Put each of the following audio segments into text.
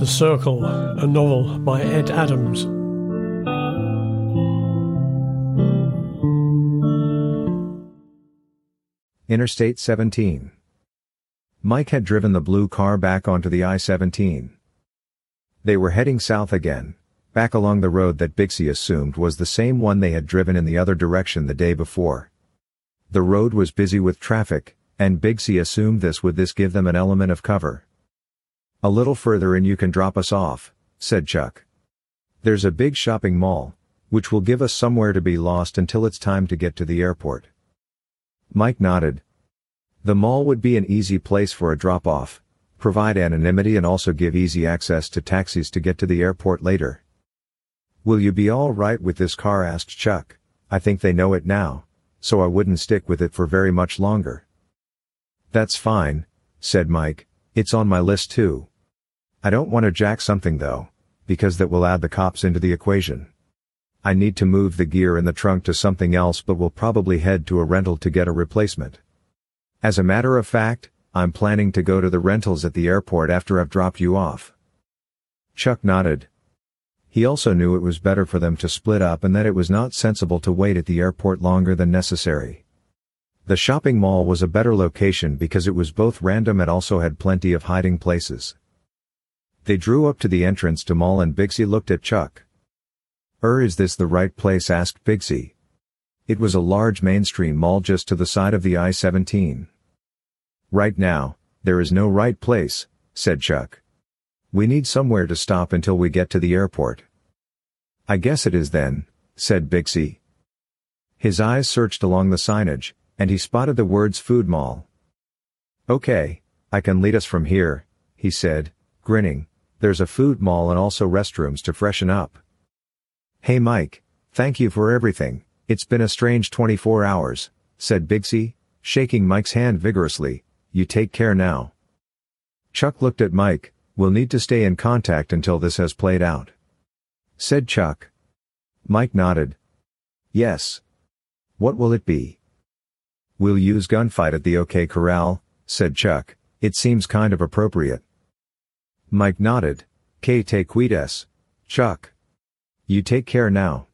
The Circle, a novel by Ed Adams. Interstate 17. Mike had driven the blue car back onto the I-17. They were heading south again, back along the road that Bixie assumed was the same one they had driven in the other direction the day before. The road was busy with traffic, and Bixie assumed this would this give them an element of cover. A little further and you can drop us off, said Chuck. There's a big shopping mall, which will give us somewhere to be lost until it's time to get to the airport. Mike nodded. The mall would be an easy place for a drop-off, provide anonymity and also give easy access to taxis to get to the airport later. Will you be alright with this car asked Chuck. I think they know it now, so I wouldn't stick with it for very much longer. That's fine, said Mike, it's on my list too. I don't want to jack something though, because that will add the cops into the equation. I need to move the gear in the trunk to something else but will probably head to a rental to get a replacement. As a matter of fact, I'm planning to go to the rentals at the airport after I've dropped you off. Chuck nodded. He also knew it was better for them to split up and that it was not sensible to wait at the airport longer than necessary. The shopping mall was a better location because it was both random and also had plenty of hiding places. They drew up to the entrance to mall and Bixie looked at Chuck. Er is this the right place asked Bixie. It was a large mainstream mall just to the side of the I-17. Right now, there is no right place, said Chuck. We need somewhere to stop until we get to the airport. I guess it is then, said Bixie. His eyes searched along the signage, and he spotted the words Food Mall. Okay, I can lead us from here, he said, grinning. There's a food mall and also restrooms to freshen up. Hey Mike, thank you for everything, it's been a strange 24 hours, said Bixie, shaking Mike's hand vigorously, you take care now. Chuck looked at Mike, we'll need to stay in contact until this has played out. Said Chuck. Mike nodded. Yes. What will it be? We'll use gunfight at the OK Corral, said Chuck, it seems kind of appropriate. Mike nodded. Que te cuides, Chuck. You take care now.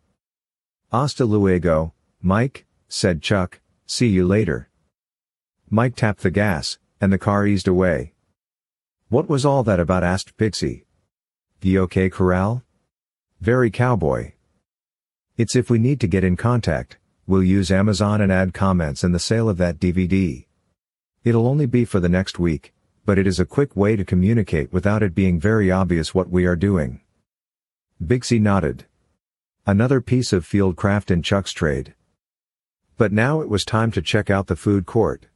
Hasta luego, Mike, said Chuck, see you later. Mike tapped the gas, and the car eased away. What was all that about asked Bixie. The OK Corral? Very cowboy. It's if we need to get in contact, we'll use Amazon and add comments in the sale of that DVD. It'll only be for the next week, but it is a quick way to communicate without it being very obvious what we are doing. Bixie nodded. Another piece of field craft in Chuck's trade. But now it was time to check out the food court.